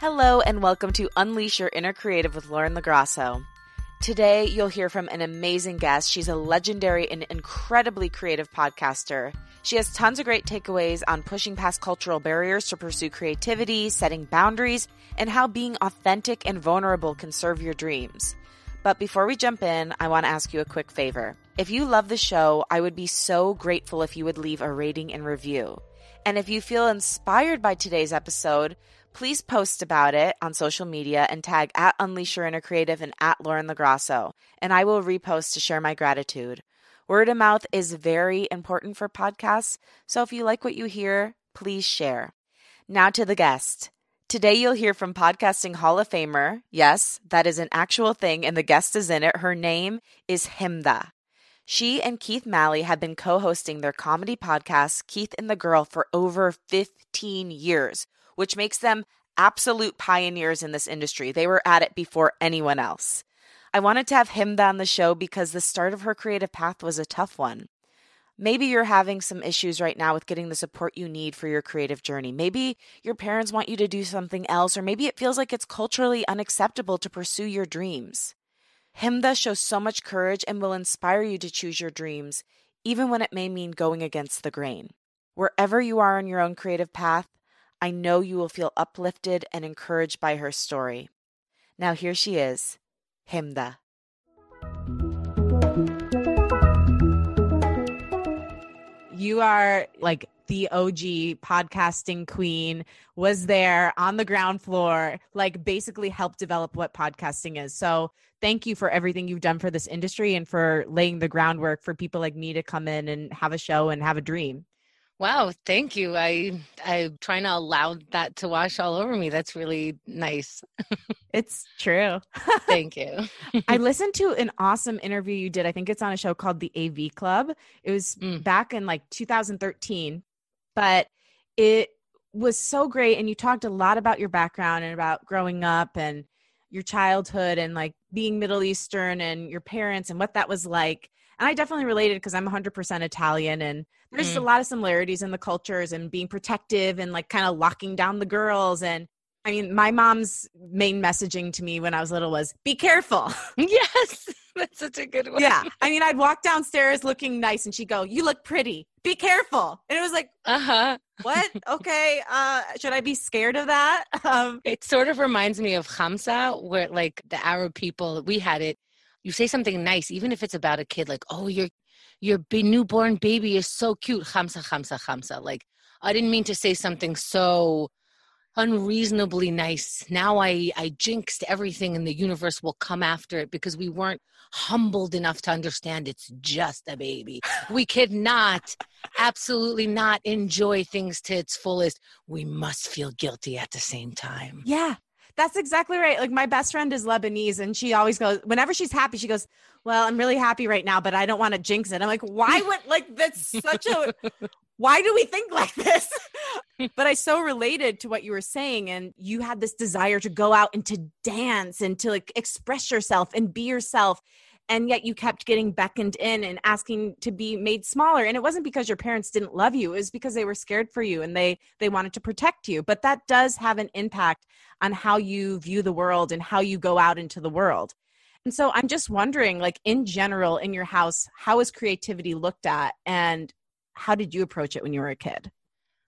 Hello, and welcome to Unleash Your Inner Creative with Lauren LaGrasso. Today, you'll hear from an amazing guest. She's a legendary and incredibly creative podcaster. She has tons of great takeaways on pushing past cultural barriers to pursue creativity, setting boundaries, and how being authentic and vulnerable can serve your dreams. But before we jump in, I want to ask you a quick favor. If you love the show, I would be so grateful if you would leave a rating and review. And if you feel inspired by today's episode, please post about it on social media and tag at Unleash Your Inner Creative and at Lauren LaGrasso, and I will repost to share my gratitude. Word of mouth is very important for podcasts, so if you like what you hear, please share. Now to the guest. Today you'll hear from Podcasting Hall of Famer. Yes, that is an actual thing, and the guest is in it. Her name is Chemda. She and Keith Malley have been co hosting their comedy podcast, Keith and the Girl, for over 15 years, which makes them absolute pioneers in this industry. They were at it before anyone else. I wanted to have Chemda on the show because the start of her creative path was a tough one. Maybe you're having some issues right now with getting the support you need for your creative journey. Maybe your parents want you to do something else, or maybe it feels like it's culturally unacceptable to pursue your dreams. Chemda shows so much courage and will inspire you to choose your dreams, even when it may mean going against the grain. Wherever you are on your own creative path, I know you will feel uplifted and encouraged by her story. Now, here she is, Chemda. You are like the OG podcasting queen, was there on the ground floor, like basically helped develop what podcasting is. So, thank you for everything you've done for this industry and for laying the groundwork for people like me to come in and have a show and have a dream. Wow, thank you. I I'm trying to allow that to wash all over me. That's really nice. it's true. thank you. I listened to an awesome interview you did. I think it's on a show called The AV Club. It was mm. back in like 2013, but it was so great and you talked a lot about your background and about growing up and your childhood and like being Middle Eastern and your parents and what that was like and I definitely related because I'm 100% Italian and there's mm. a lot of similarities in the cultures and being protective and like kind of locking down the girls and I mean, my mom's main messaging to me when I was little was be careful. Yes. That's such a good one. Yeah. I mean, I'd walk downstairs looking nice and she'd go, You look pretty. Be careful. And it was like, uh-huh. What? Okay. Uh, should I be scared of that? Um, it sort of reminds me of Hamsa, where like the Arab people, we had it you say something nice, even if it's about a kid, like, oh, your your newborn baby is so cute. Hamsa, hamsa, hamsa. Like, I didn't mean to say something so unreasonably nice. Now I, I jinxed everything and the universe will come after it because we weren't humbled enough to understand it's just a baby. We could not, absolutely not enjoy things to its fullest. We must feel guilty at the same time. Yeah. That's exactly right. Like my best friend is Lebanese and she always goes, whenever she's happy, she goes, Well, I'm really happy right now, but I don't want to jinx it. I'm like, why would like that's such a why do we think like this? but I so related to what you were saying. And you had this desire to go out and to dance and to like express yourself and be yourself and yet you kept getting beckoned in and asking to be made smaller. And it wasn't because your parents didn't love you it was because they were scared for you and they they wanted to protect you. But that does have an impact on how you view the world and how you go out into the world. And so i'm just wondering like in general in your house how is creativity looked at and how did you approach it when you were a kid?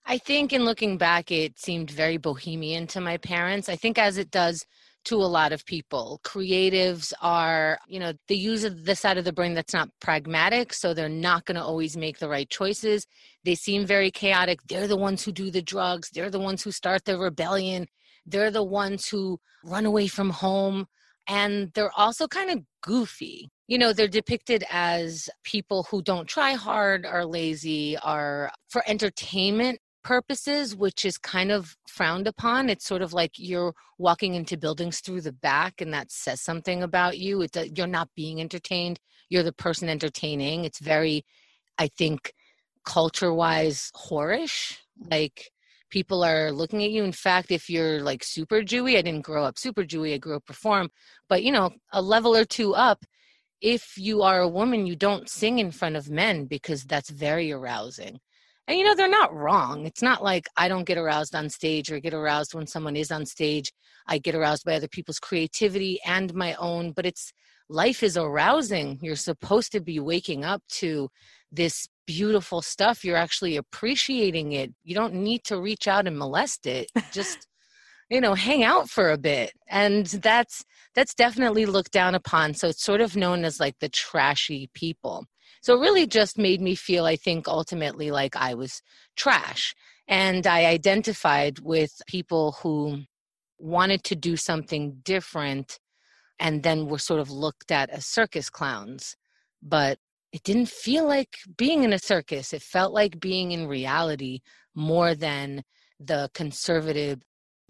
I think in looking back it seemed very bohemian to my parents. I think as it does to a lot of people. Creatives are, you know, they use the side of the brain that's not pragmatic, so they're not going to always make the right choices. They seem very chaotic. They're the ones who do the drugs, they're the ones who start the rebellion, they're the ones who run away from home. And they're also kind of goofy. You know, they're depicted as people who don't try hard, are lazy, are for entertainment purposes, which is kind of frowned upon. It's sort of like you're walking into buildings through the back, and that says something about you. It's a, you're not being entertained. You're the person entertaining. It's very, I think, culture-wise, whorish. Like people are looking at you. In fact, if you're like super Jewy, I didn't grow up super Jewy. I grew up reform, but you know, a level or two up. If you are a woman, you don't sing in front of men because that's very arousing And you know, they're not wrong. It's not like I don't get aroused on stage or get aroused when someone is on stage. I get aroused by other people's creativity and my own, but it's life is arousing. You're supposed to be waking up to this beautiful stuff. You're actually appreciating it. You don't need to reach out and molest it. Just you know hang out for a bit and that's that's definitely looked down upon so it's sort of known as like the trashy people so it really just made me feel i think ultimately like i was trash and i identified with people who wanted to do something different and then were sort of looked at as circus clowns but it didn't feel like being in a circus it felt like being in reality more than the conservative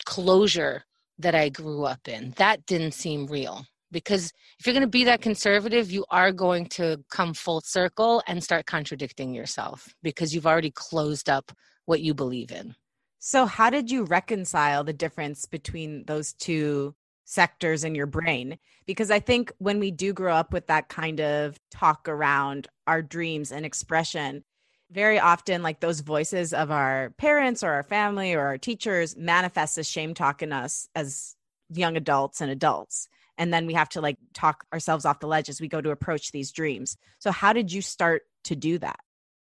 closure that I grew up in. That didn't seem real because if you're going to be that conservative, you are going to come full circle and start contradicting yourself because you've already closed up what you believe in. So, how did you reconcile the difference between those two sectors in your brain? Because I think when we do grow up with that kind of talk around our dreams and expression, very often like those voices of our parents or our family or our teachers manifest as shame talk in us as young adults and adults and then we have to like talk ourselves off the ledge as we go to approach these dreams. So how did you start to do that?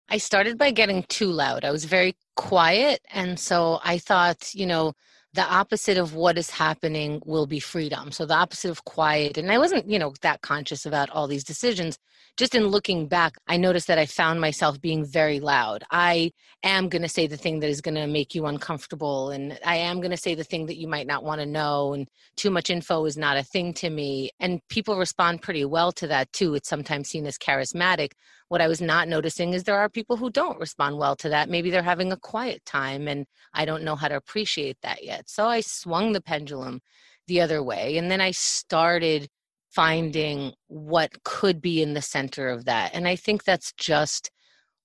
I started by getting too loud. I was very quiet and so i thought you know the opposite of what is happening will be freedom. So the opposite of quiet. And I wasn't, you know, that conscious about all these decisions. Just in looking back, I noticed that I found myself being very loud. I am going to say the thing that is going to make you uncomfortable. And I am going to say the thing that you might not want to know. And too much info is not a thing to me. And people respond pretty well to that too. It's sometimes seen as charismatic. What I was not noticing is there are people who don't respond well to that. Maybe they're having a quiet time and I don't know how to appreciate that yet. So I swung the pendulum the other way. And then I started finding what could be in the center of that. And I think that's just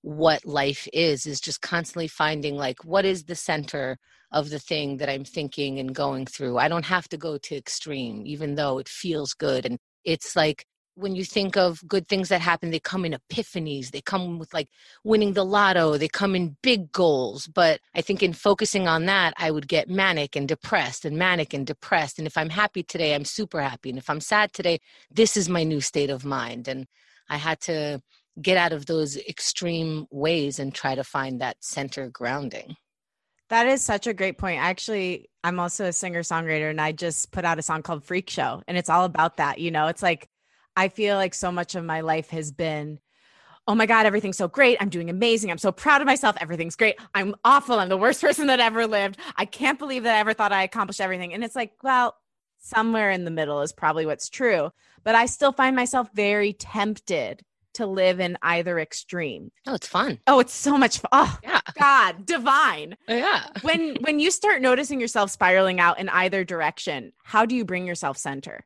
what life is is just constantly finding like what is the center of the thing that i'm thinking and going through i don't have to go to extreme even though it feels good and it's like when you think of good things that happen, they come in epiphanies. They come with like winning the lotto. They come in big goals. But I think in focusing on that, I would get manic and depressed and manic and depressed. And if I'm happy today, I'm super happy. And if I'm sad today, this is my new state of mind. And I had to get out of those extreme ways and try to find that center grounding. That is such a great point. Actually, I'm also a singer songwriter and I just put out a song called Freak Show. And it's all about that. You know, it's like I feel like so much of my life has been, oh my God, everything's so great. I'm doing amazing. I'm so proud of myself. Everything's great. I'm awful. I'm the worst person that ever lived. I can't believe that I ever thought I accomplished everything. And it's like, well, somewhere in the middle is probably what's true. But I still find myself very tempted to live in either extreme. Oh, it's fun. Oh, it's so much fun. Oh, yeah. God, divine. Yeah. when when you start noticing yourself spiraling out in either direction, how do you bring yourself center?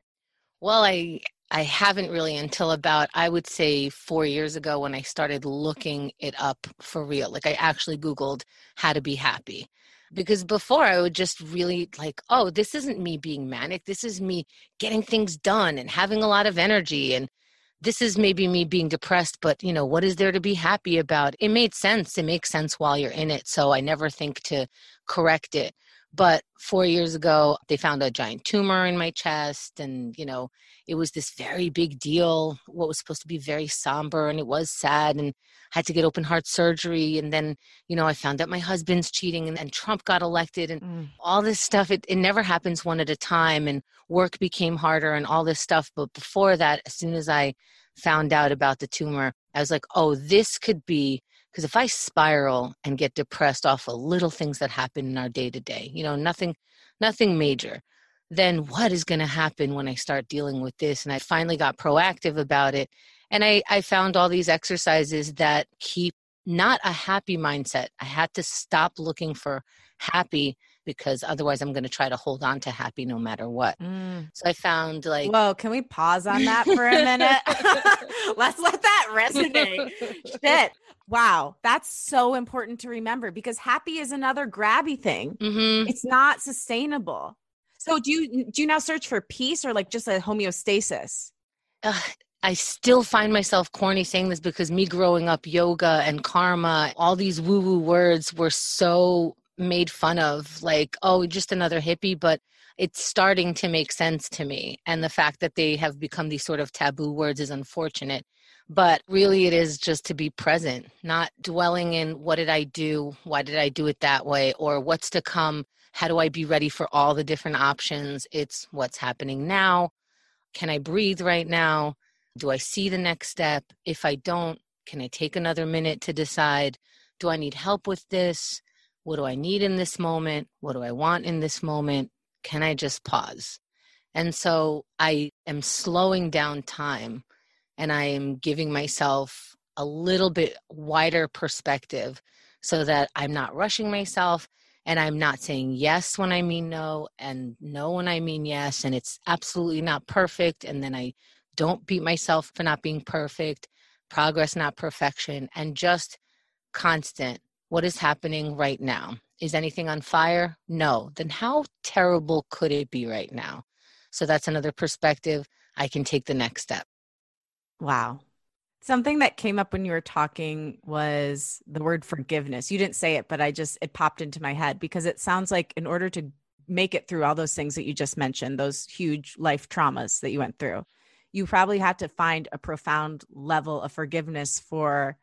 Well, I I haven't really until about, I would say, four years ago when I started looking it up for real. Like I actually Googled how to be happy. Because before I would just really like, oh, this isn't me being manic. This is me getting things done and having a lot of energy. And this is maybe me being depressed, but you know, what is there to be happy about? It made sense. It makes sense while you're in it. So I never think to correct it. But four years ago, they found a giant tumor in my chest. And, you know, it was this very big deal, what was supposed to be very somber. And it was sad. And I had to get open heart surgery. And then, you know, I found out my husband's cheating and, and Trump got elected and mm. all this stuff. It, it never happens one at a time. And work became harder and all this stuff. But before that, as soon as I found out about the tumor, I was like, oh, this could be because if I spiral and get depressed off of little things that happen in our day to day, you know, nothing, nothing major, then what is going to happen when I start dealing with this? And I finally got proactive about it. And I, I found all these exercises that keep not a happy mindset. I had to stop looking for happy because otherwise I'm going to try to hold on to happy no matter what. Mm. So I found like Whoa, can we pause on that for a minute? Let's let that resonate. Shit. Wow, that's so important to remember because happy is another grabby thing. Mm-hmm. It's not sustainable. So do you do you now search for peace or like just a homeostasis? Uh, I still find myself corny saying this because me growing up, yoga and karma, all these woo woo words were so made fun of, like, oh, just another hippie. But it's starting to make sense to me. And the fact that they have become these sort of taboo words is unfortunate. But really, it is just to be present, not dwelling in what did I do? Why did I do it that way? Or what's to come? How do I be ready for all the different options? It's what's happening now. Can I breathe right now? Do I see the next step? If I don't, can I take another minute to decide? Do I need help with this? What do I need in this moment? What do I want in this moment? Can I just pause? And so I am slowing down time and I am giving myself a little bit wider perspective so that I'm not rushing myself and I'm not saying yes when I mean no and no when I mean yes. And it's absolutely not perfect. And then I don't beat myself for not being perfect, progress, not perfection, and just constant. What is happening right now? Is anything on fire? No. Then how terrible could it be right now? So that's another perspective. I can take the next step. Wow. Something that came up when you were talking was the word forgiveness. You didn't say it, but I just, it popped into my head because it sounds like in order to make it through all those things that you just mentioned, those huge life traumas that you went through, you probably had to find a profound level of forgiveness for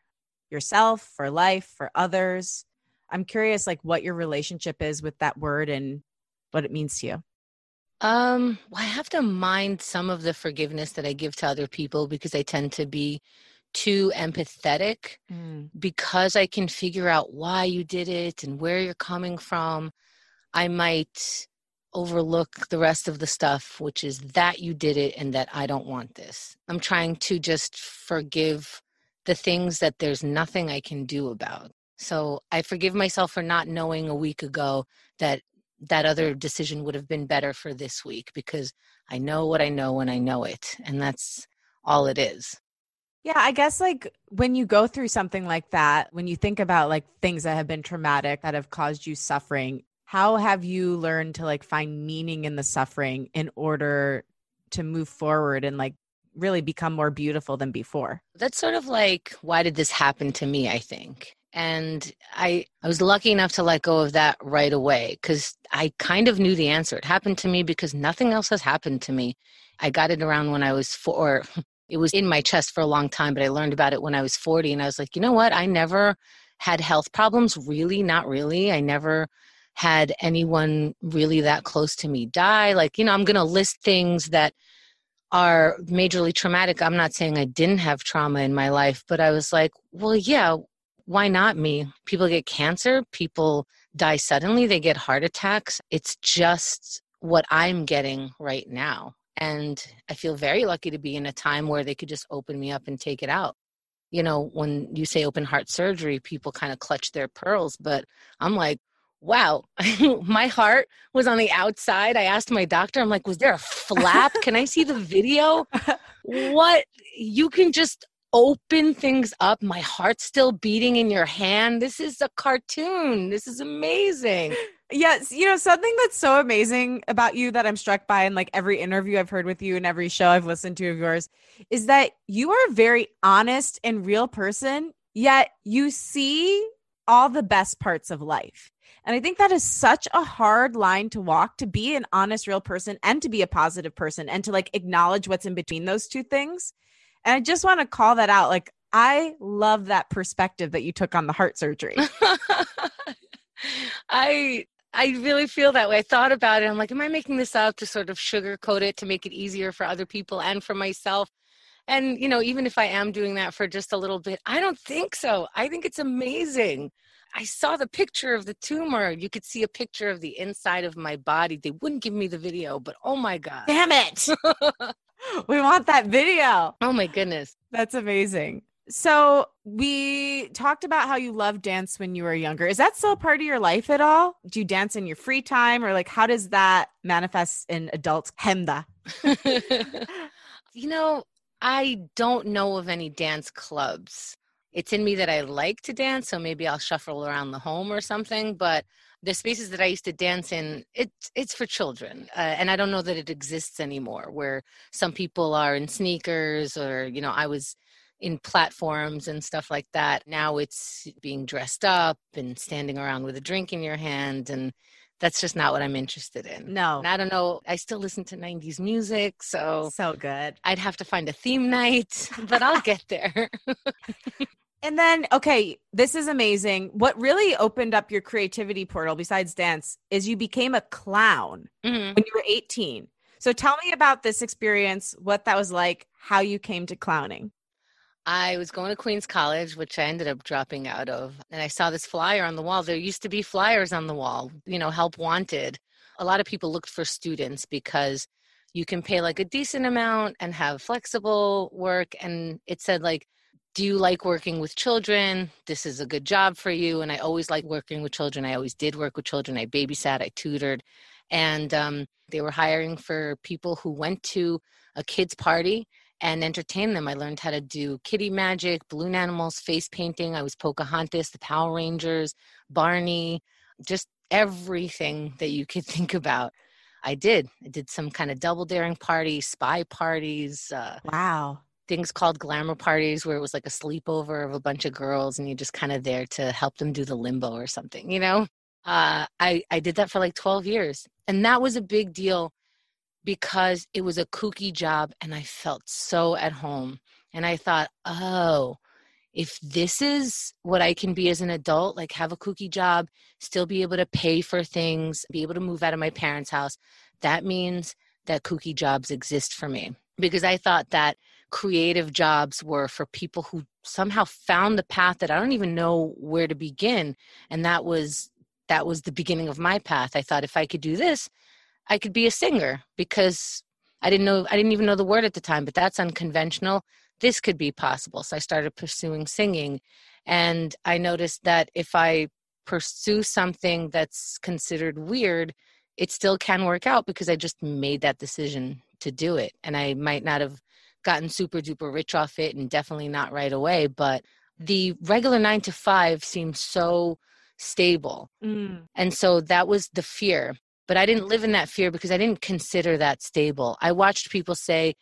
yourself, for life, for others. I'm curious, like, what your relationship is with that word and what it means to you. Um, well, I have to mind some of the forgiveness that I give to other people because I tend to be too empathetic mm. because I can figure out why you did it and where you're coming from. I might overlook the rest of the stuff, which is that you did it and that I don't want this. I'm trying to just forgive the things that there's nothing I can do about. So I forgive myself for not knowing a week ago that that other decision would have been better for this week because I know what I know when I know it. And that's all it is. Yeah, I guess like when you go through something like that, when you think about like things that have been traumatic that have caused you suffering, how have you learned to like find meaning in the suffering in order to move forward and like really become more beautiful than before? That's sort of like why did this happen to me, I think. And i i was lucky enough to let go of that right away because i kind of knew the answer. It happened to me because nothing else has happened to me. I got it around when i was four it was in my chest for a long time but i learned about it when i was 40 and i was like you know what? I never had health problems really not really. I never had anyone really that close to me die. Like you know i'm going to list things that are majorly traumatic. I'm not saying I didn't have trauma in my life, but I was like, well, yeah, why not me? People get cancer, people die suddenly, they get heart attacks. It's just what I'm getting right now. And I feel very lucky to be in a time where they could just open me up and take it out. You know, when you say open heart surgery, people kind of clutch their pearls, but I'm like, wow, my heart was on the outside. I asked my doctor, I'm like, was there a flap? Can I see the video? what? You can just open things up. My heart's still beating in your hand. This is a cartoon. This is amazing. Yes, you know, something that's so amazing about you that I'm struck by in like every interview I've heard with you and every show I've listened to of yours is that you are a very honest and real person, yet you see all the best parts of life. And I think that is such a hard line to walk to be an honest, real person and to be a positive person and to like acknowledge what's in between those two things. And I just want to call that out. Like, I love that perspective that you took on the heart surgery. I I really feel that way. I thought about it. I'm like, am I making this up to sort of sugarcoat it to make it easier for other people and for myself? And, you know, even if I am doing that for just a little bit, I don't think so. I think it's amazing. I saw the picture of the tumor. You could see a picture of the inside of my body. They wouldn't give me the video, but oh my God. Damn it. we want that video. Oh my goodness. That's amazing. So we talked about how you loved dance when you were younger. Is that still part of your life at all? Do you dance in your free time or like how does that manifest in adult Chemda? you know, I don't know of any dance clubs. It's in me that I like to dance, so maybe I'll shuffle around the home or something. But the spaces that I used to dance in, it's it's for children, uh, and I don't know that it exists anymore. Where some people are in sneakers, or you know, I was in platforms and stuff like that. Now it's being dressed up and standing around with a drink in your hand and that's just not what I'm interested in. No. And I don't know. I still listen to 90s music. So so good. I'd have to find a theme night, but I'll get there. and then, okay, this is amazing. What really opened up your creativity portal besides dance is you became a clown mm-hmm. when you were 18. So tell me about this experience, what that was like, how you came to clowning. I was going to Queens College, which I ended up dropping out of, and I saw this flyer on the wall. There used to be flyers on the wall, you know, help wanted. A lot of people looked for students because you can pay like a decent amount and have flexible work. And it said, like, do you like working with children? This is a good job for you. And I always liked working with children. I always did work with children. I babysat, I tutored. And um, they were hiring for people who went to a kids' party and entertain them. I learned how to do kitty magic, balloon animals, face painting. I was Pocahontas, the Power Rangers, Barney, just everything that you could think about. I did. I did some kind of double daring party, spy parties. Uh, wow. Things called glamour parties where it was like a sleepover of a bunch of girls and you're just kind of there to help them do the limbo or something, you know? Uh, I, I did that for like 12 years. And that was a big deal because it was a kooky job and I felt so at home. And I thought, oh, if this is what I can be as an adult, like have a kooky job, still be able to pay for things, be able to move out of my parents' house, that means that kooky jobs exist for me. Because I thought that creative jobs were for people who somehow found the path that I don't even know where to begin. And that was that was the beginning of my path. I thought if I could do this, I could be a singer because I didn't know I didn't even know the word at the time, but that's unconventional. This could be possible. So I started pursuing singing and I noticed that if I pursue something that's considered weird, it still can work out because I just made that decision to do it. And I might not have gotten super duper rich off it and definitely not right away, but the regular 9 to 5 seemed so stable. Mm. And so that was the fear but I didn't live in that fear because I didn't consider that stable. I watched people say,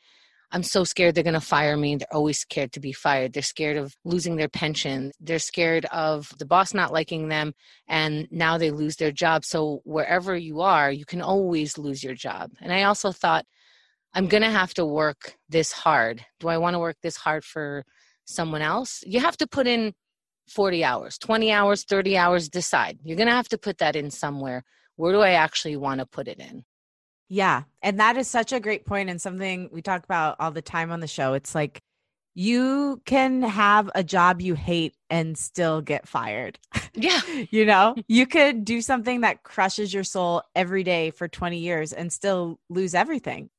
I'm so scared they're going to fire me. They're always scared to be fired. They're scared of losing their pension. They're scared of the boss not liking them and now they lose their job. So wherever you are, you can always lose your job. And I also thought, I'm going to have to work this hard. Do I want to work this hard for someone else? You have to put in 40 hours, 20 hours, 30 hours, decide. You're going to have to put that in somewhere where do I actually want to put it in? Yeah. And that is such a great point and something we talk about all the time on the show. It's like you can have a job you hate and still get fired. Yeah. you know, you could do something that crushes your soul every day for 20 years and still lose everything.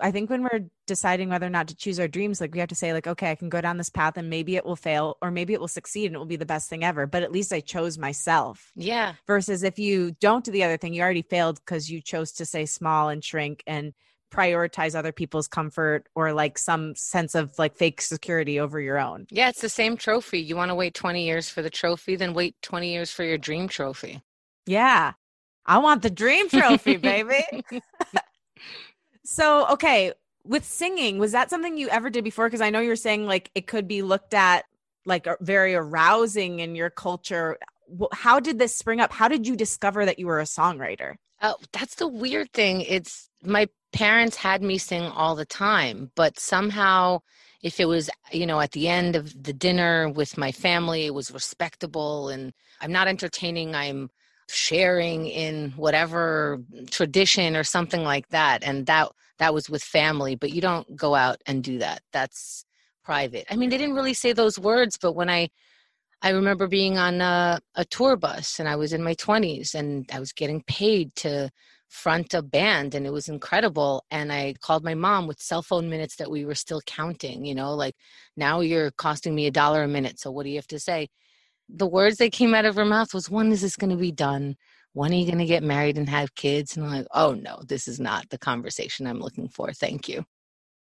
I think when we're deciding whether or not to choose our dreams, like we have to say, like, okay, I can go down this path and maybe it will fail or maybe it will succeed and it will be the best thing ever. But at least I chose myself. Yeah. Versus if you don't do the other thing, you already failed because you chose to say small and shrink and prioritize other people's comfort or like some sense of like fake security over your own. Yeah, it's the same trophy. You want to wait 20 years for the trophy, then wait 20 years for your dream trophy. Yeah. I want the dream trophy, baby. So, okay, with singing, was that something you ever did before? Because I know you're saying like it could be looked at like very arousing in your culture. How did this spring up? How did you discover that you were a songwriter? Oh, that's the weird thing. It's my parents had me sing all the time, but somehow if it was, you know, at the end of the dinner with my family, it was respectable and I'm not entertaining, I'm sharing in whatever tradition or something like that and that that was with family but you don't go out and do that. That's private. I mean they didn't really say those words but when i i remember being on a, a tour bus and i was in my 20s and i was getting paid to front a band and it was incredible and i called my mom with cell phone minutes that we were still counting you know like now you're costing me a dollar a minute so what do you have to say the words that came out of her mouth was, when is this going to be done? When are you going to get married and have kids? And I'm like, oh no, this is not the conversation I'm looking for. Thank you.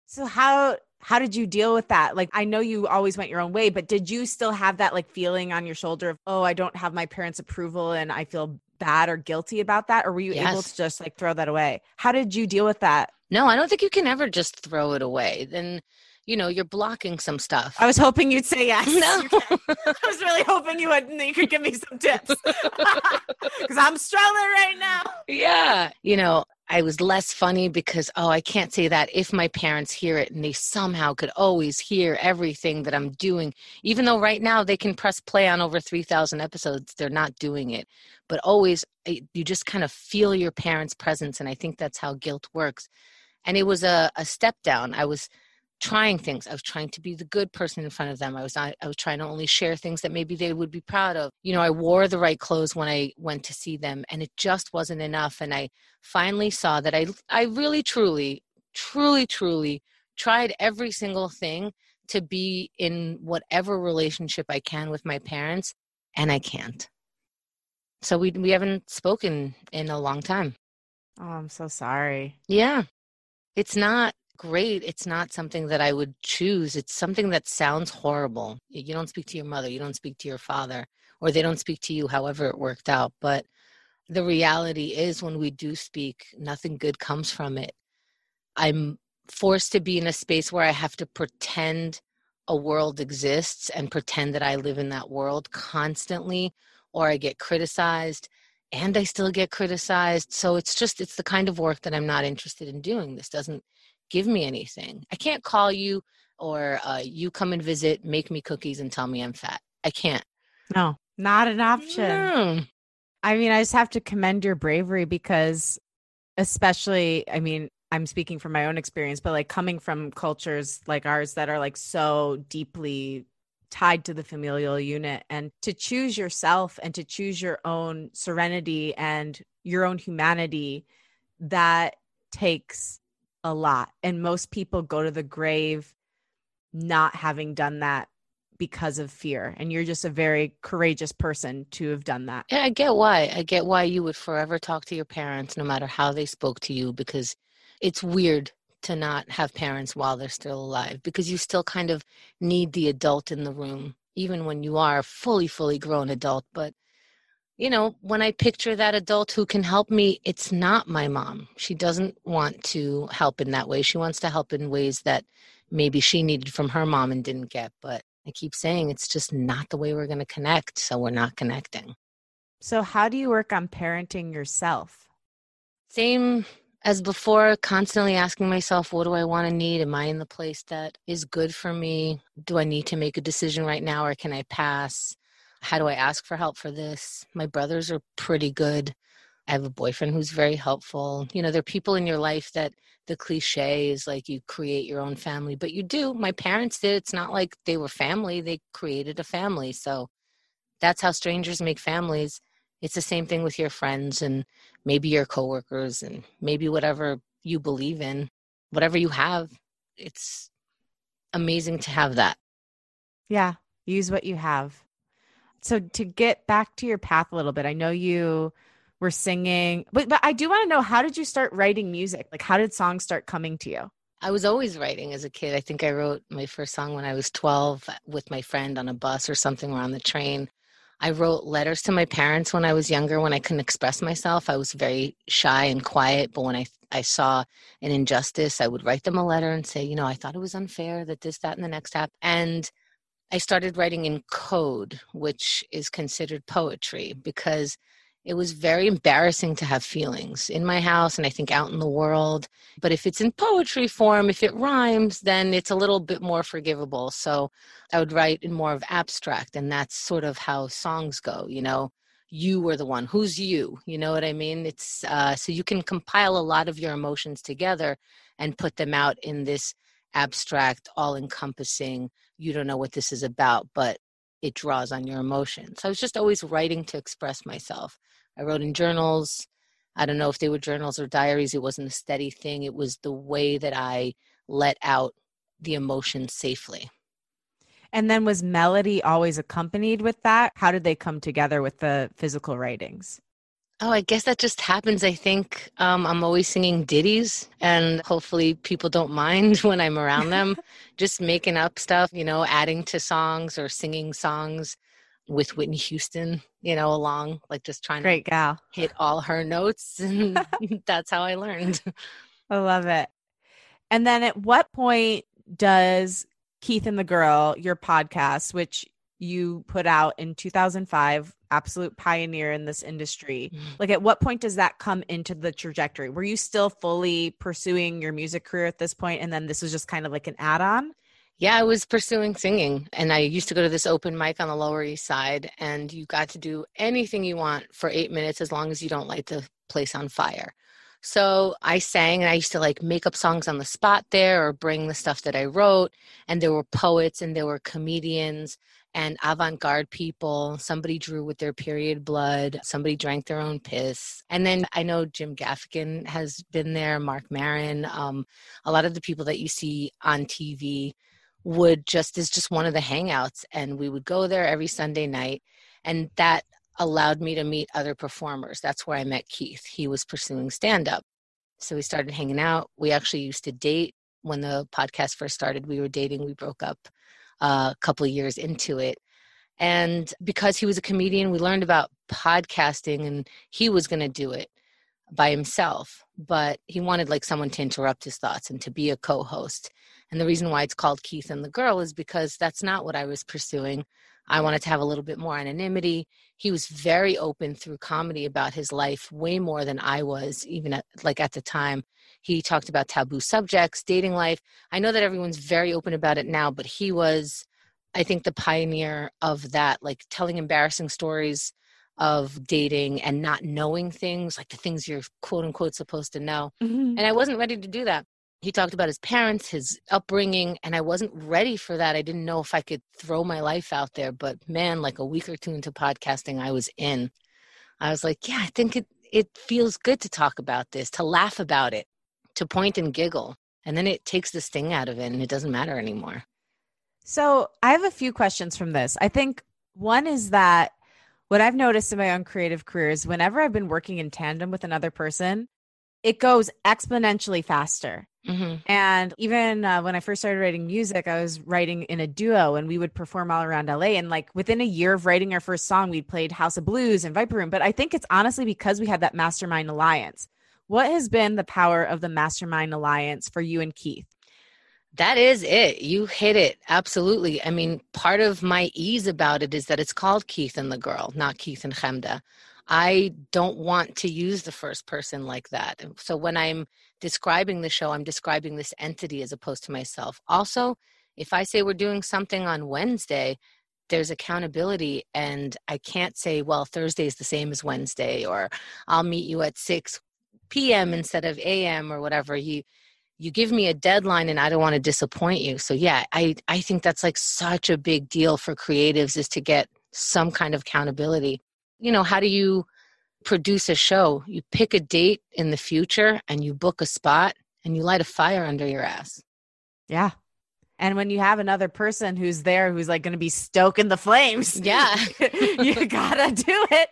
So how how did you deal with that? Like, I know you always went your own way, but did you still have that like feeling on your shoulder of, oh, I don't have my parents' approval and I feel bad or guilty about that? Or were you yes. able to just like throw that away? How did you deal with that? No, I don't think you can ever just throw it away. Then you know you're blocking some stuff i was hoping you'd say yes no i was really hoping you would you could give me some tips because i'm struggling right now yeah you know I was less funny because, oh, I can't say that if my parents hear it and they somehow could always hear everything that I'm doing, even though right now they can press play on over 3,000 episodes, they're not doing it. But always, eh, you just kind of feel your parents' presence. And I think that's how guilt works. And it was a, a step down. I was trying things. I was trying to be the good person in front of them. I was not, I was trying to only share things that maybe they would be proud of. You know, I wore the right clothes when I went to see them and it just wasn't enough. And I finally saw that I I really truly, truly, truly tried every single thing to be in whatever relationship I can with my parents, and I can't. So we we haven't spoken in a long time. Oh, I'm so sorry. Yeah. It's not great. It's not something that I would choose. It's something that sounds horrible. You don't speak to your mother, you don't speak to your father, or they don't speak to you, however it worked out. But the reality is, when we do speak, nothing good comes from it. I'm forced to be in a space where I have to pretend a world exists and pretend that I live in that world constantly, or I get criticized and I still get criticized. So it's just, it's the kind of work that I'm not interested in doing. This doesn't give me anything. I can't call you or uh, you come and visit, make me cookies and tell me I'm fat. I can't. No, not an option. No. I mean, I just have to commend your bravery because, especially, I mean, I'm speaking from my own experience, but like coming from cultures like ours that are like so deeply tied to the familial unit and to choose yourself and to choose your own serenity and your own humanity, that takes a lot. And most people go to the grave not having done that because of fear. And you're just a very courageous person to have done that. Yeah, I get why. I get why you would forever talk to your parents no matter how they spoke to you because it's weird to not have parents while they're still alive because you still kind of need the adult in the room even when you are fully fully grown adult but you know, when I picture that adult who can help me, it's not my mom. She doesn't want to help in that way. She wants to help in ways that maybe she needed from her mom and didn't get. But I keep saying it's just not the way we're going to connect. So we're not connecting. So, how do you work on parenting yourself? Same as before, constantly asking myself, what do I want to need? Am I in the place that is good for me? Do I need to make a decision right now or can I pass? How do I ask for help for this? My brothers are pretty good. I have a boyfriend who's very helpful. You know, there are people in your life that the cliche is like you create your own family, but you do. My parents did. It's not like they were family, they created a family. So that's how strangers make families. It's the same thing with your friends and maybe your coworkers and maybe whatever you believe in, whatever you have. It's amazing to have that. Yeah, use what you have so to get back to your path a little bit, I know you were singing, but but I do want to know how did you start writing music? Like how did songs start coming to you? I was always writing as a kid. I think I wrote my first song when I was 12 with my friend on a bus or something or on the train. I wrote letters to my parents when I was younger when I couldn't express myself. I was very shy and quiet, but when I I saw an injustice, I would write them a letter and say, you know, I thought it was unfair that this, that, and the next happened. And I started writing in code, which is considered poetry, because it was very embarrassing to have feelings in my house and I think out in the world. But if it's in poetry form, if it rhymes, then it's a little bit more forgivable. So I would write in more of abstract, and that's sort of how songs go, you know. You were the one. Who's you? You know what I mean? It's uh, so you can compile a lot of your emotions together and put them out in this abstract, all encompassing, you don't know what this is about, but it draws on your emotions. I was just always writing to express myself. I wrote in journals. I don't know if they were journals or diaries. It wasn't a steady thing. It was the way that I let out the emotion safely. And then was melody always accompanied with that? How did they come together with the physical writings? Oh, I guess that just happens. I think um, I'm always singing ditties, and hopefully people don't mind when I'm around them. just making up stuff, you know, adding to songs or singing songs with Whitney Houston, you know, along, like just trying Great to gal. hit all her notes. And that's how I learned. I love it. And then at what point does Keith and the Girl, your podcast, which you put out in 2005, absolute pioneer in this industry. Mm. Like, at what point does that come into the trajectory? Were you still fully pursuing your music career at this point, and then this was just kind of like an add-on? Yeah, I was pursuing singing, and I used to go to this open mic on the Lower East Side, and you got to do anything you want for eight minutes as long as you don't light the place on fire. So I sang and I used to like make up songs on the spot there or bring the stuff that I wrote. And there were poets and there were comedians and avant garde people. Somebody drew with their period blood, somebody drank their own piss. And then I know Jim Gaffigan has been there, Marc Maron, um, a lot of the people that you see on TV would just is just one of the hangouts and we would go there every sunday night and that allowed me to meet other performers that's where i met keith he was pursuing stand up so we started hanging out we actually used to date when the podcast first started we were dating we broke up a couple of years into it and because he was a comedian we learned about podcasting and he was going to do it by himself but he wanted like someone to interrupt his thoughts and to be a co-host and the reason why it's called Keith and the Girl is because that's not what I was pursuing. I wanted to have a little bit more anonymity. He was very open through comedy about his life, way more than I was, even at, like at the time. He talked about taboo subjects, dating life. I know that everyone's very open about it now, but he was, I think, the pioneer of that, like telling embarrassing stories of dating and not knowing things, like the things you're quote unquote supposed to know. Mm-hmm. And I wasn't ready to do that he talked about his parents, his upbringing, and I wasn't ready for that. I didn't know if I could throw my life out there, but man, like a week or two into podcasting, I was in. I was like, yeah, I think it it feels good to talk about this, to laugh about it, to point and giggle. And then it takes the sting out of it and it doesn't matter anymore. So, I have a few questions from this. I think one is that what I've noticed in my own creative career is whenever I've been working in tandem with another person, it goes exponentially faster. Mm-hmm. And even uh, when I first started writing music, I was writing in a duo and we would perform all around LA. And like within a year of writing our first song, we played House of Blues and Viper Room. But I think it's honestly because we had that mastermind alliance. What has been the power of the mastermind alliance for you and Keith? That is it. You hit it. Absolutely. I mean, part of my ease about it is that it's called Keith and the Girl, not Keith and Chemda. I don't want to use the first person like that. So when I'm describing the show, I'm describing this entity as opposed to myself. Also, if I say we're doing something on Wednesday, there's accountability and I can't say, well, Thursday is the same as Wednesday or I'll meet you at 6 p.m. instead of a.m. or whatever. You you give me a deadline and I don't want to disappoint you. So yeah, I I think that's like such a big deal for creatives is to get some kind of accountability you know, how do you produce a show? You pick a date in the future and you book a spot and you light a fire under your ass. Yeah. And when you have another person who's there who's like going to be stoking the flames, yeah, you gotta do it.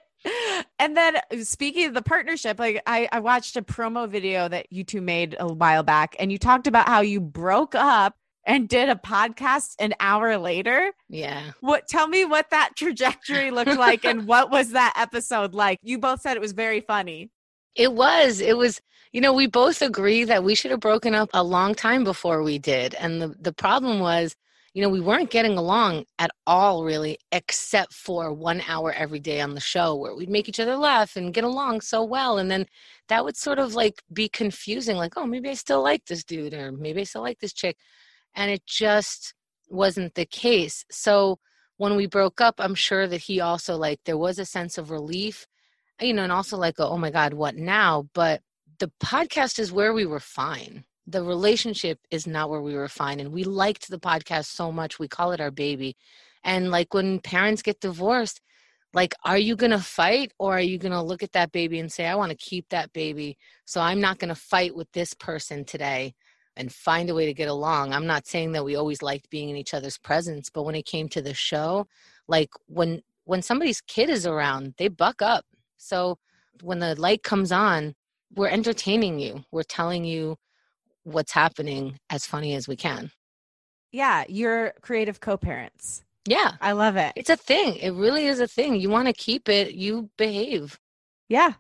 And then speaking of the partnership, like I, I watched a promo video that you two made a while back, and you talked about how you broke up and did a podcast an hour later. Yeah. What tell me what that trajectory looked like and what was that episode like? You both said it was very funny. It was. It was, you know, we both agree that we should have broken up a long time before we did. And the the problem was, you know, we weren't getting along at all really except for 1 hour every day on the show where we'd make each other laugh and get along so well and then that would sort of like be confusing like, "Oh, maybe I still like this dude or maybe I still like this chick." And it just wasn't the case. So when we broke up i'm sure that he also like there was a sense of relief you know and also like a, oh my god what now? But the podcast is where we were fine. The relationship is not where we were fine and we liked the podcast so much we call it our baby. And like when parents get divorced like are you going to fight or are you going to look at that baby and say i want to keep that baby so i'm not going to fight with this person today and find a way to get along. I'm not saying that we always liked being in each other's presence, but when it came to the show, like when when somebody's kid is around, they buck up. So when the light comes on, we're entertaining you. We're telling you what's happening as funny as we can. Yeah, you're creative co-parents. Yeah. I love it. It's a thing. It really is a thing. You want to keep it, you behave. Yeah.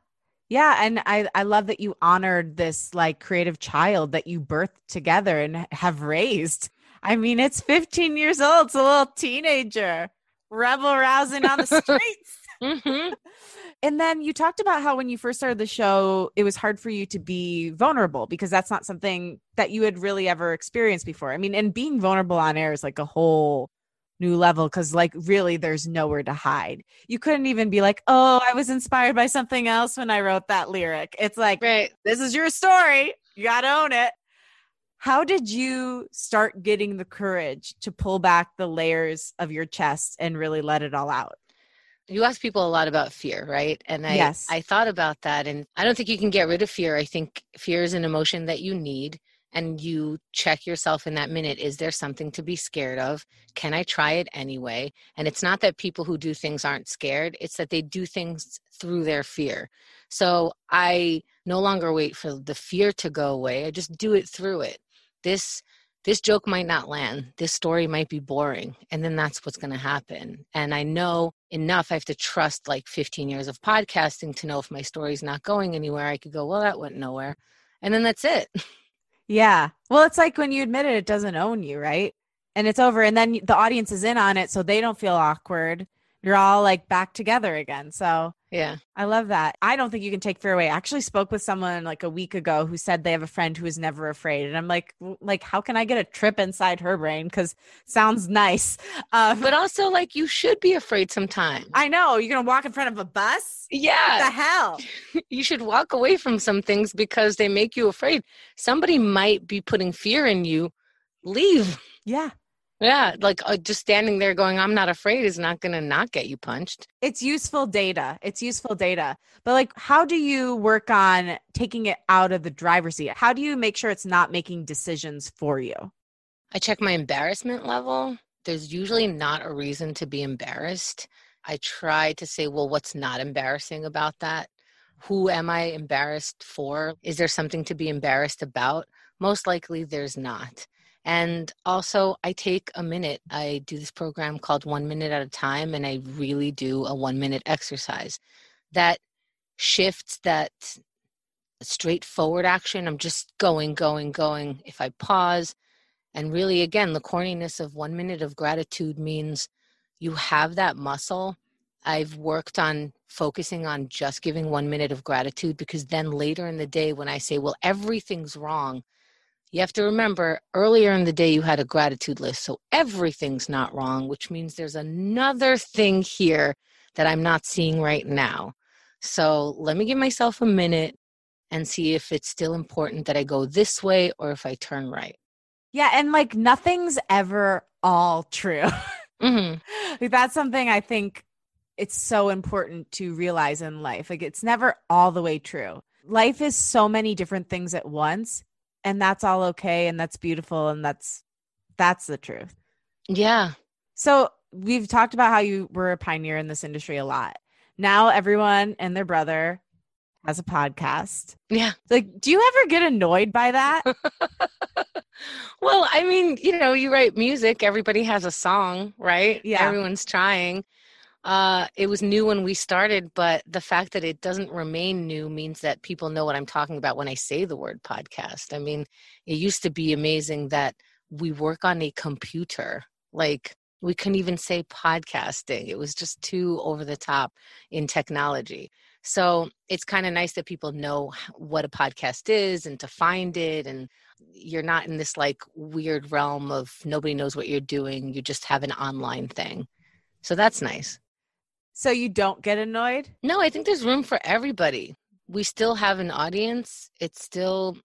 Yeah, and I I love that you honored this like creative child that you birthed together and have raised. I mean, it's 15 years old. It's a little teenager, rebel rousing on the streets. hmm And then you talked about how when you first started the show, it was hard for you to be vulnerable because that's not something that you had really ever experienced before. I mean, and being vulnerable on air is like a whole new level because, like, really, there's nowhere to hide. You couldn't even be like, oh, I was inspired by something else when I wrote that lyric. It's like, Right. this is your story. You got to own it. How did you start getting the courage to pull back the layers of your chest and really let it all out? You ask people a lot about fear, right? And I Yes. I thought about that and I don't think you can get rid of fear. I think fear is an emotion that you need and you check yourself in that minute is there something to be scared of? Can I try it anyway? And it's not that people who do things aren't scared, it's that they do things through their fear. So I no longer wait for the fear to go away. I just do it through it. This this joke might not land. This story might be boring. And then that's what's going to happen. And I know enough. I have to trust like 15 years of podcasting to know if my story's not going anywhere. I could go, well, that went nowhere. And then that's it. Yeah. Well, it's like when you admit it, it doesn't own you, right? And it's over. And then the audience is in on it. So they don't feel awkward. You're all like back together again. So Yeah. I love that. I don't think you can take fear away. I actually spoke with someone like a week ago who said they have a friend who is never afraid. And I'm like, like, how can I get a trip inside her brain? Because sounds nice. Uh, But also, like, you should be afraid sometimes. I know you're going to walk in front of a bus. Yeah. What the hell? You should walk away from some things because they make you afraid. Somebody might be putting fear in you. Leave. Yeah. Yeah. Like, uh, just standing there going, I'm not afraid is not going to not get you punched. It's useful data. It's useful data. But like, how do you work on taking it out of the driver's seat? How do you make sure it's not making decisions for you? I check my embarrassment level. There's usually not a reason to be embarrassed. I try to say, well, what's not embarrassing about that? Who am I embarrassed for? Is there something to be embarrassed about? Most likely there's not. And also, I take a minute. I do this program called One Minute at a Time, and I really do a one minute exercise that shifts that straightforward action. I'm just going, going, going. If I pause, and really, again, the corniness of one minute of gratitude means you have that muscle. I've worked on focusing on just giving one minute of gratitude because then later in the day, when I say, well, everything's wrong, you have to remember earlier in the day you had a gratitude list. So everything's not wrong, which means there's another thing here that I'm not seeing right now. So let me give myself a minute and see if it's still important that I go this way or if I turn right. Yeah. And like, nothing's ever all true. hmm like, that's something I think it's so important to realize in life. Like, it's never all the way true. Life is so many different things at once, and that's all okay. And that's beautiful. And that's, that's the truth. Yeah. So we've talked about how you were a pioneer in this industry a lot. Now everyone and their brother has a podcast. Yeah. Like, do you ever get annoyed by that? well, I mean, you know, you write music, everybody has a song, right? Yeah. Everyone's trying. Uh, it was new when we started, but the fact that it doesn't remain new means that people know what I'm talking about when I say the word podcast. I mean, it used to be amazing that we work on a computer. Like, we couldn't even say podcasting. It was just too over the top in technology. So it's kind of nice that people know what a podcast is and to find it. And you're not in this like weird realm of nobody knows what you're doing. You just have an online thing. So that's nice. So you don't get annoyed? No, I think there's room for everybody. We still have an audience. It's still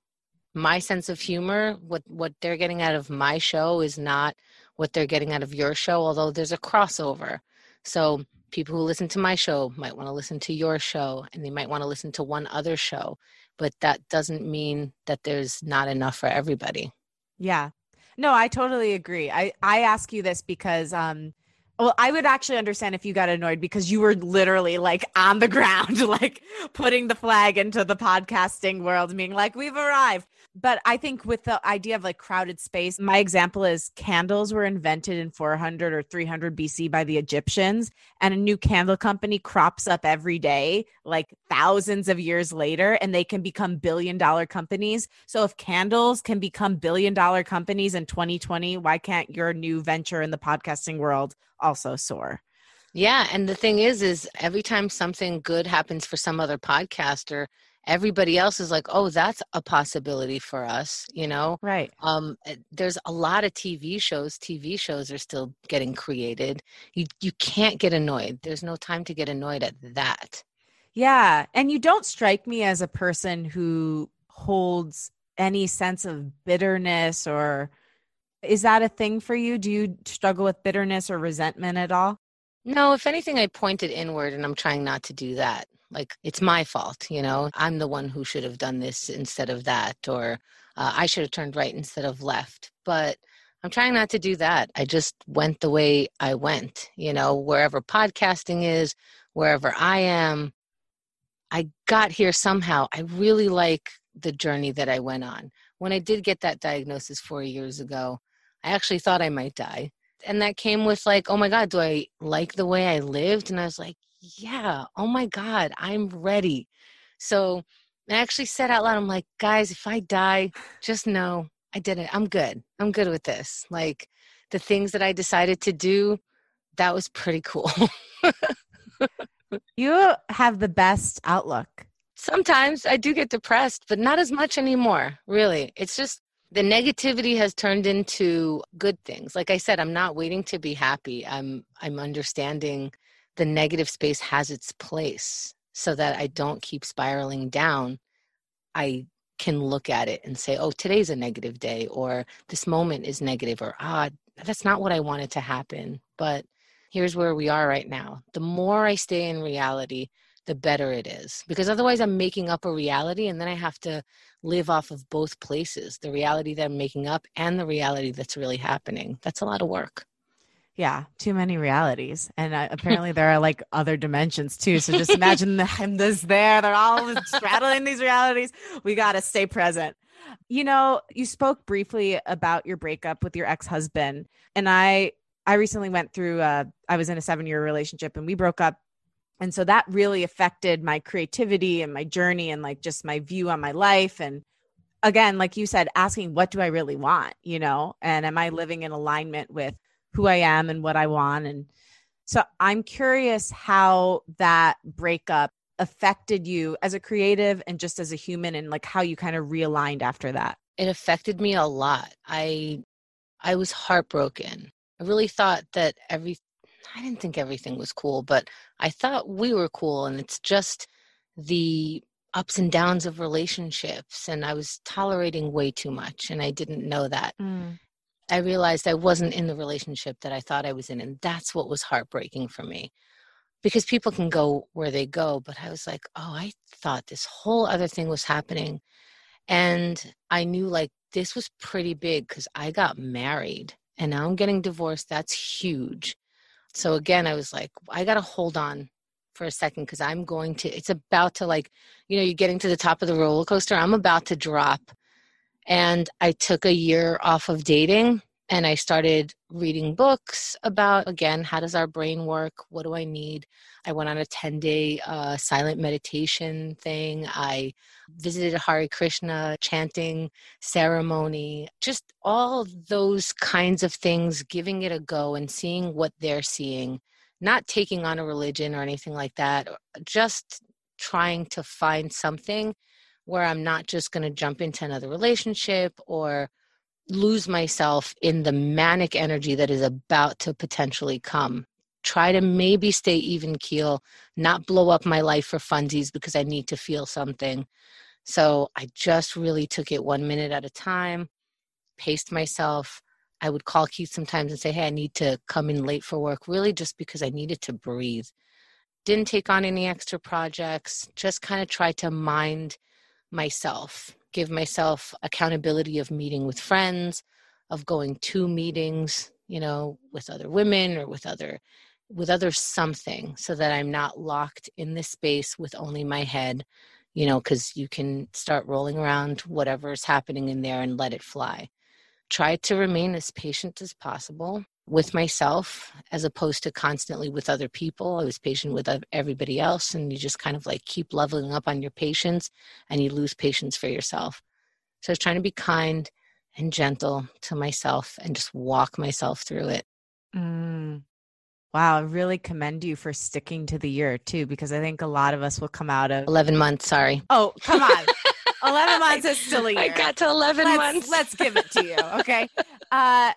my sense of humor. What what they're getting out of my show is not what they're getting out of your show, although there's a crossover. So people who listen to my show might want to listen to your show and they might want to listen to one other show, but that doesn't mean that there's not enough for everybody. Yeah. No, I totally agree. I I ask you this because um Well, I would actually understand if you got annoyed because you were literally like on the ground, like putting the flag into the podcasting world, being like, we've arrived. But I think with the idea of like crowded space, my example is candles were invented in 400 or 300 BC by the Egyptians, and a new candle company crops up every day, like thousands of years later, and they can become billion dollar companies. So if candles can become billion dollar companies in 2020, why can't your new venture in the podcasting world also soar? Yeah, and the thing is is every time something good happens for some other podcaster, everybody else is like oh that's a possibility for us you know? Right. Um eh, there's a lot of tv shows tv shows are still getting created. You you can't get annoyed. There's no time to get annoyed at that. Yeah and you don't strike me as a person who holds any sense of bitterness or is that a thing for you? Do you struggle with bitterness or resentment at all? No if anything i pointed inward and i'm trying not to do that. Like it's my fault you know? I'm the one who should have done this instead of that or uh, i should have turned right instead of left. But i'm trying not to do that. I just went the way i went you know? Wherever podcasting is wherever i am i got here somehow. I really like the journey that i went on. When i did get that diagnosis four years ago i actually thought i might die and that came with like oh my god do i like the way i lived and i was like yeah, oh my God, I'm ready. So I actually said out loud, I'm like, guys, if I die, just know I did it. I'm good. I'm good with this. Like the things that I decided to do, that was pretty cool. you have the best outlook. Sometimes I do get depressed, but not as much anymore, really. It's just the negativity has turned into good things. Like I said, I'm not waiting to be happy. I'm I'm understanding the negative space has its place so that I don't keep spiraling down. I can look at it and say, oh, today's a negative day, or this moment is negative, or ah, that's not what I wanted to happen. But here's where we are right now. The more I stay in reality, the better it is. Because otherwise, I'm making up a reality, and then I have to live off of both places the reality that I'm making up and the reality that's really happening. That's a lot of work yeah too many realities and uh, apparently there are like other dimensions too so just imagine them this there they're all straddling these realities we got to stay present you know you spoke briefly about your breakup with your ex-husband and i i recently went through uh i was in a seven year relationship and we broke up and so that really affected my creativity and my journey and like just my view on my life and again like you said asking what do i really want you know and am i living in alignment with who I am and what I want. And so I'm curious how that breakup affected you as a creative and just as a human and like how you kind of realigned after that. It affected me a lot. I I was heartbroken. I really thought that every I didn't think everything was cool, but I thought we were cool and it's just the ups and downs of relationships and I was tolerating way too much and I didn't know that. Mm. I realized I wasn't in the relationship that I thought I was in. And that's what was heartbreaking for me. Because people can go where they go, but I was like, oh, I thought this whole other thing was happening. And I knew like this was pretty big because I got married and now I'm getting divorced. That's huge. So again, I was like, I got to hold on for a second because I'm going to, it's about to like, you know, you're getting to the top of the roller coaster. I'm about to drop and I took a year off of dating and I started reading books about, again, how does our brain work? What do I need? I went on a 10 day uh, silent meditation thing. I visited a Hare Krishna chanting ceremony, just all those kinds of things, giving it a go and seeing what they're seeing, not taking on a religion or anything like that, just trying to find something where I'm not just going to jump into another relationship or lose myself in the manic energy that is about to potentially come. Try to maybe stay even keel, not blow up my life for funsies because I need to feel something. So I just really took it one minute at a time, paced myself. I would call Keith sometimes and say, Hey, I need to come in late for work, really just because I needed to breathe. Didn't take on any extra projects, just kind of tried to mind myself, give myself accountability of meeting with friends, of going to meetings, you know, with other women or with other with other something so that I'm not locked in this space with only my head, you know, because you can start rolling around whatever is happening in there and let it fly. Try to remain as patient as possible with myself as opposed to constantly with other people. I was patient with everybody else, and you just kind of like keep leveling up on your patience and you lose patience for yourself. So I was trying to be kind and gentle to myself and just walk myself through it. Mm. Wow, I really commend you for sticking to the year too, because I think a lot of us will come out of 11 months. Sorry. Oh, come on. 11 months is still a year. I got to 11 let's, months. Let's give it to you. Okay. Uh,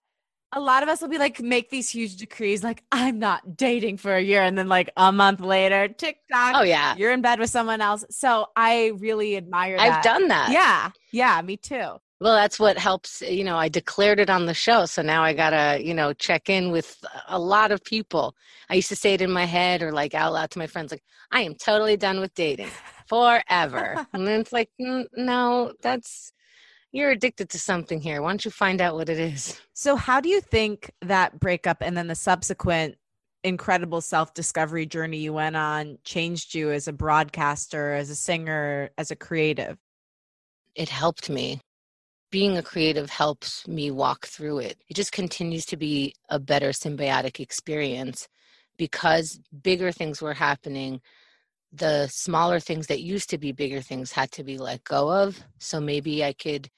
a lot of us will be like make these huge decrees like i'm not dating for a year and then like a month later tiktok oh yeah. you're in bed with someone else. So i really admire that. i've done that. Yeah. Yeah me too. Well that's what helps you know i declared it on the show so now i gotta you know check in with a lot of people. I used to say it in my head or like out loud to my friends like i am totally done with dating forever. And then it's like no that's you're addicted to something here. Why don't you find out what it is? So, how do you think that breakup and then the subsequent incredible self discovery journey you went on changed you as a broadcaster, as a singer, as a creative? It helped me. Being a creative helps me walk through it. It just continues to be a better symbiotic experience because bigger things were happening the smaller things that used to be bigger things had to be let go of. So maybe I could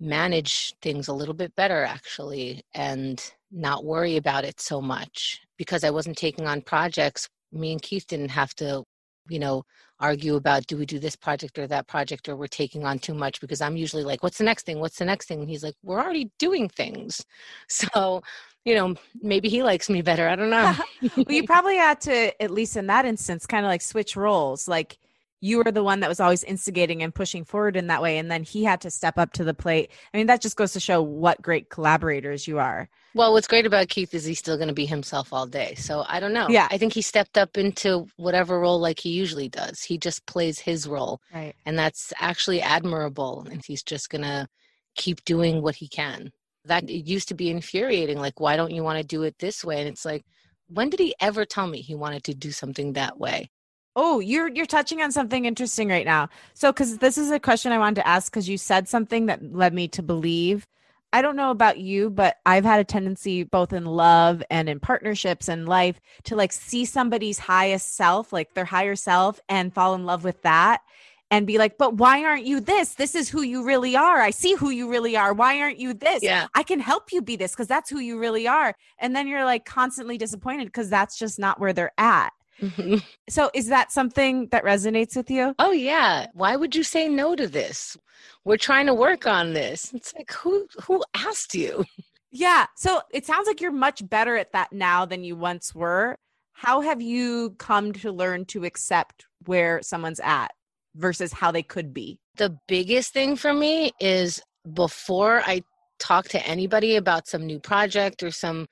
manage things a little bit better actually and not worry about it so much because I wasn't taking on projects. Me and Keith didn't have to, you know, argue about do we do this project or that project or we're taking on too much because I'm usually like, what's the next thing? What's the next thing? And he's like, we're already doing things. So, you know, maybe he likes me better. I don't know. well, you probably had to, at least in that instance, kind of like switch roles. Like, you were the one that was always instigating and pushing forward in that way and then he had to step up to the plate. I mean that just goes to show what great collaborators you are. Well what's great about keith is he's still going to be himself all day so i don't know. Yeah. I think he stepped up into whatever role like he usually does. He just plays his role right. and that's actually admirable and he's just going to keep doing what he can that it used to be infuriating like why don't you want to do it this way? And it's like when did he ever tell me he wanted to do something that way? Oh, you're you're touching on something interesting right now. So cuz this is a question I wanted to ask cuz you said something that led me to believe. I don't know about you, but I've had a tendency both in love and in partnerships and life to like see somebody's highest self, like their higher self and fall in love with that and be like, "But why aren't you this? This is who you really are. I see who you really are. Why aren't you this? Yeah. I can help you be this because that's who you really are." And then you're like constantly disappointed because that's just not where they're at. Mm-hmm. So, is that something that resonates with you? Oh, yeah. Why would you say no to this? We're trying to work on this. It's like, who who asked you? Yeah. So, it sounds like you're much better at that now than you once were. How have you come to learn to accept where someone's at versus how they could be? The biggest thing for me is before I talk to anybody about some new project or some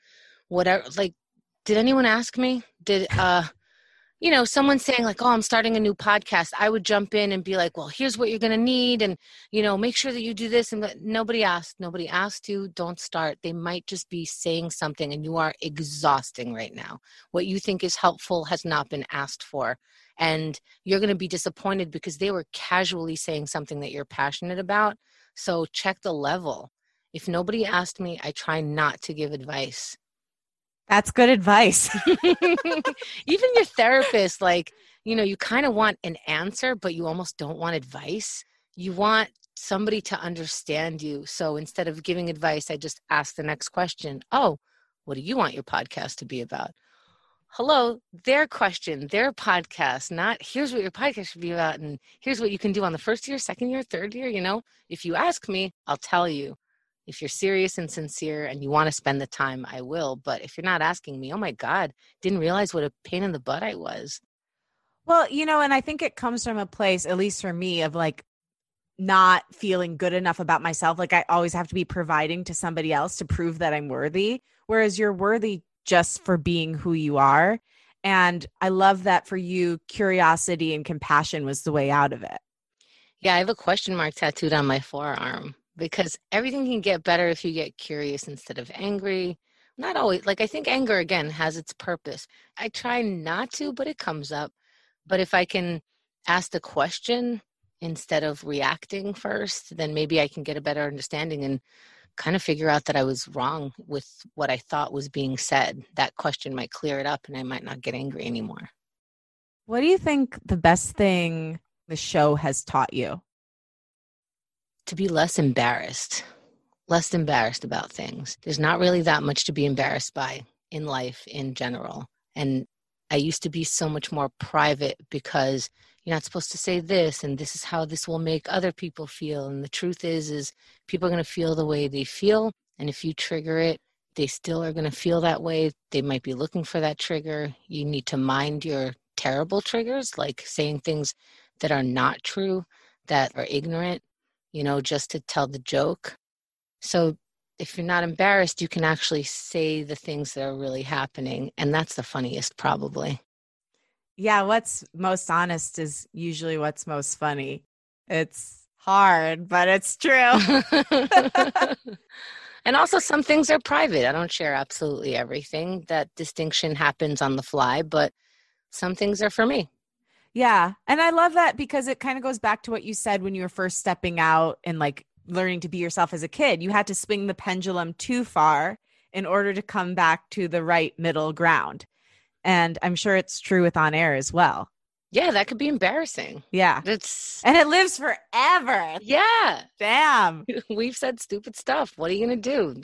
whatever, like, did anyone ask me? Did, uh, you know, someone saying like, "Oh, I'm starting a new podcast," I would jump in and be like, "Well, here's what you're going to need, and you know, make sure that you do this." And nobody asked. Nobody asked you. Don't start. They might just be saying something, and you are exhausting right now. What you think is helpful has not been asked for, and you're going to be disappointed because they were casually saying something that you're passionate about. So check the level. If nobody asked me, I try not to give advice that's good advice. Even your therapist, like, you know, you kind of want an answer, but you almost don't want advice. You want somebody to understand you. So instead of giving advice, I just ask the next question Oh, what do you want your podcast to be about? Hello, their question, their podcast, not here's what your podcast should be about, and here's what you can do on the first year, second year, third year. You know, if you ask me, I'll tell you if you're serious and sincere and you want to spend the time, I will. But if you're not asking me, oh my God, didn't realize what a pain in the butt I was. Well, you know, and I think it comes from a place, at least for me, of like not feeling good enough about myself. Like I always have to be providing to somebody else to prove that I'm worthy. Whereas you're worthy just for being who you are. And I love that for you, curiosity and compassion was the way out of it. Yeah, I have a question mark tattooed on my forearm because everything can get better if you get curious instead of angry Not always. Like, I think anger, again, has its purpose. I try not to, but it comes up. But if I can ask the question instead of reacting first, then maybe I can get a better understanding and kind of figure out that I was wrong with what I thought was being said. That question might clear it up and I might not get angry anymore. What do you think the best thing the show has taught you? To be less embarrassed, less embarrassed about things. There's not really that much to be embarrassed by in life in general. And I used to be so much more private because you're not supposed to say this and this is how this will make other people feel and the truth is is people are going to feel the way they feel and if you trigger it they still are going to feel that way. They might be looking for that trigger. You need to mind your terrible triggers like saying things that are not true that are ignorant you know just to tell the joke. So if you're not embarrassed you can actually say the things that are really happening and that's the funniest probably yeah, what's most honest is usually what's most funny. It's hard, but it's true. and also, some things are private. I don't share absolutely everything. That distinction happens on the fly, but some things are for me. Yeah. And I love that because it kind of goes back to what you said when you were first stepping out and like learning to be yourself as a kid. You had to swing the pendulum too far in order to come back to the right middle ground. And I'm sure it's true with on air as well. Yeah, that could be embarrassing. Yeah. It's and it lives forever. Yeah. Damn. We've said stupid stuff. What are you gonna do?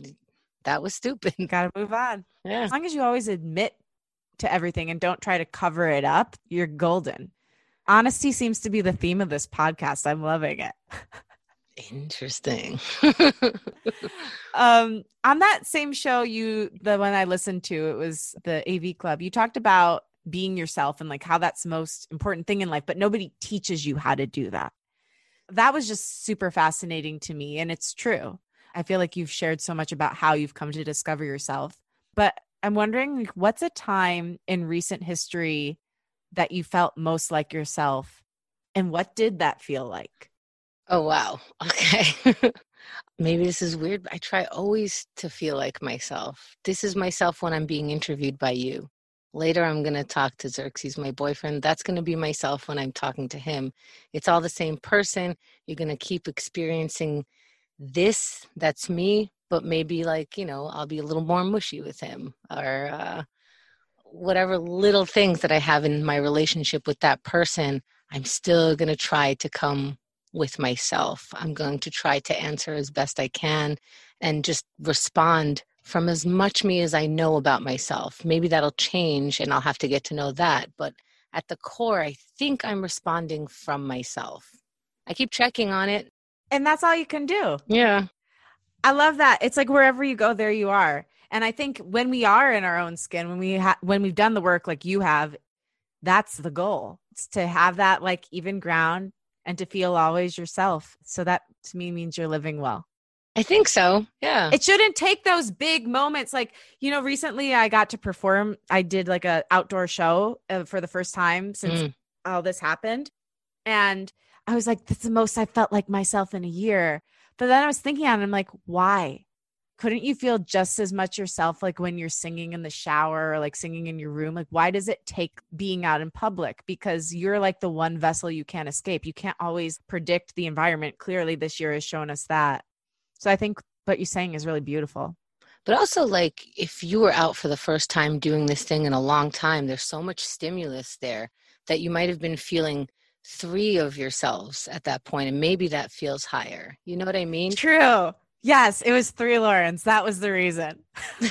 That was stupid. Gotta move on. Yeah. As long as you always admit to everything and don't try to cover it up, you're golden. Honesty seems to be the theme of this podcast. I'm loving it. Interesting. um, on that same show, you the one I listened to, it was the AV Club. You talked about being yourself and like how that's the most important thing in life, but nobody teaches you how to do that. That was just super fascinating to me, and it's true. I feel like you've shared so much about how you've come to discover yourself, but I'm wondering, what's a time in recent history that you felt most like yourself, and what did that feel like? Oh, wow. Okay. Maybe this is weird, but I try always to feel like myself. This is myself when I'm being interviewed by you. Later, I'm going to talk to Xerxes, my boyfriend. That's going to be myself when I'm talking to him. It's all the same person. You're going to keep experiencing this. That's me. But maybe, like, you know, I'll be a little more mushy with him or uh, whatever little things that I have in my relationship with that person. I'm still going to try to come with myself. I'm going to try to answer as best I can and just respond from as much me as I know about myself. Maybe that'll change and I'll have to get to know that. But at the core, I think I'm responding from myself. I keep checking on it. And that's all you can do. Yeah. I love that. It's like wherever you go, there you are. And I think when we are in our own skin, when we ha- when we've done the work like you have, that's the goal. It's to have that like even ground and to feel always yourself. So that to me means you're living well. I think so. Yeah. It shouldn't take those big moments. Like, you know, recently I got to perform. I did like a outdoor show uh, for the first time since mm. all this happened. And I was like, that's the most I felt like myself in a year. But then I was thinking on it, I'm like, why? Couldn't you feel just as much yourself like when you're singing in the shower or like singing in your room? Like why does it take being out in public? Because you're like the one vessel you can't escape. You can't always predict the environment. Clearly this year has shown us that. So i think what you're saying is really beautiful. But also like if you were out for the first time doing this thing in a long time there's so much stimulus there that you might have been feeling three of yourselves at that point and maybe that feels higher. You know what i mean? True Yes, it was three Laurens. That was the reason.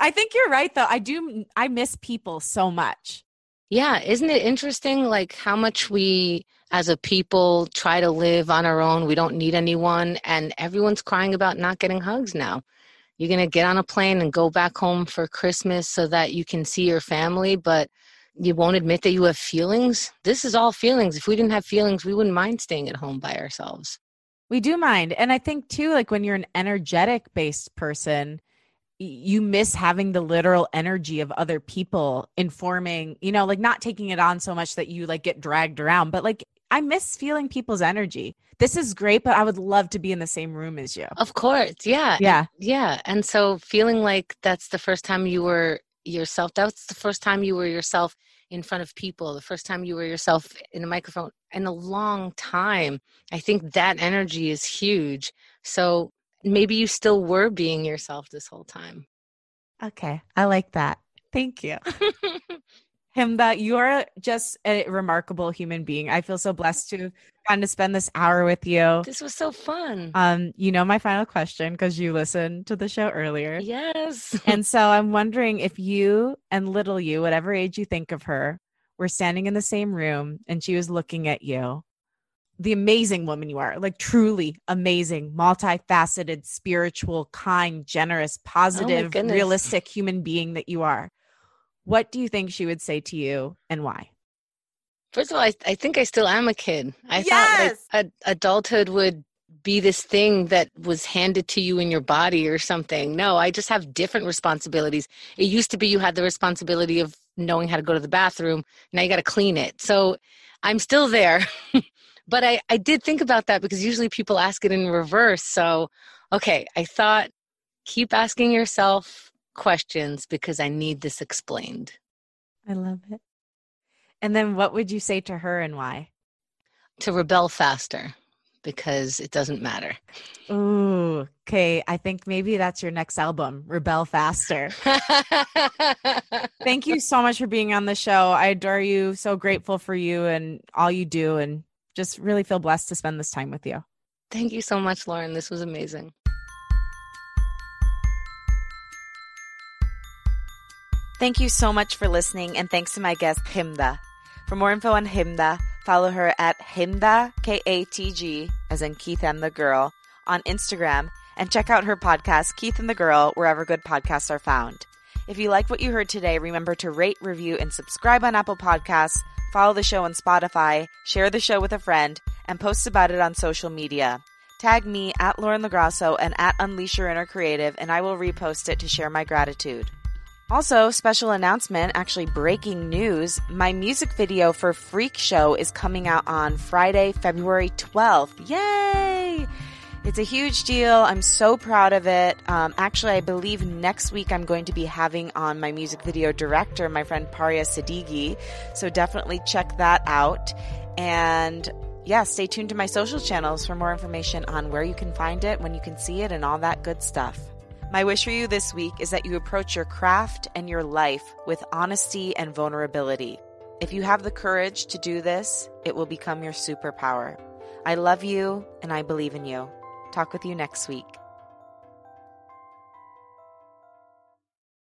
I think you're right though. I do I miss people so much. Yeah, isn't it interesting like how much we as a people try to live on our own. We don't need anyone and everyone's crying about not getting hugs now. You're going to get on a plane and go back home for Christmas so that you can see your family, but you won't admit that you have feelings. This is all feelings. If we didn't have feelings, we wouldn't mind staying at home by ourselves. We do mind. And I think too, like when you're an energetic based person, you miss having the literal energy of other people informing, you know, like not taking it on so much that you like get dragged around, but like I miss feeling people's energy. This is great, but I would love to be in the same room as you. Of course. Yeah. Yeah. Yeah. And so feeling like that's the first time you were yourself, that's the first time you were yourself in front of people, the first time you were yourself in a microphone in a long time. I think that energy is huge. So maybe you still were being yourself this whole time. Okay. I like that. Thank you. Chemda, you're just a remarkable human being. I feel so blessed to kind of spend this hour with you. This was so fun. Um, you know my final question because you listened to the show earlier. Yes. and so I'm wondering if you and little you, whatever age you think of her, were standing in the same room and she was looking at you. The amazing woman you are, like truly amazing, multifaceted, spiritual, kind, generous, positive, realistic human being that you are what do you think she would say to you and why? First of all, I, I think I still am a kid. I yes! thought like a, adulthood would be this thing that was handed to you in your body or something. No, I just have different responsibilities. It used to be you had the responsibility of knowing how to go to the bathroom. Now you got to clean it. So I'm still there. but I, I did think about that because usually people ask it in reverse. So, okay, I thought keep asking yourself questions because I need this explained. I love it. And then what would you say to her and why? To rebel faster because it doesn't matter. Ooh, okay. I think maybe that's your next album, Rebel Faster. Thank you so much for being on the show. I adore you. So grateful for you and all you do, and just really feel blessed to spend this time with you. Thank you so much, Lauren. This was amazing. Thank you so much for listening, and thanks to my guest, Chemda. For more info on Chemda, follow her at Chemda, K A T G, as in Keith and the Girl, on Instagram, and check out her podcast, Keith and the Girl, wherever good podcasts are found. If you like what you heard today, remember to rate, review, and subscribe on Apple Podcasts, follow the show on Spotify, share the show with a friend, and post about it on social media. Tag me at Lauren LoGrasso and at Unleash Your Inner Creative, and I will repost it to share my gratitude. Also, special announcement, actually breaking news. My music video for Freak Show is coming out on Friday, February 12th. Yay! It's a huge deal. I'm so proud of it. Um, actually, I believe next week I'm going to be having on my music video director, my friend Paria Sadigi. So definitely check that out. And yeah, stay tuned to my social channels for more information on where you can find it, when you can see it, and all that good stuff. My wish for you this week is that you approach your craft and your life with honesty and vulnerability. If you have the courage to do this, it will become your superpower. I love you and I believe in you. Talk with you next week.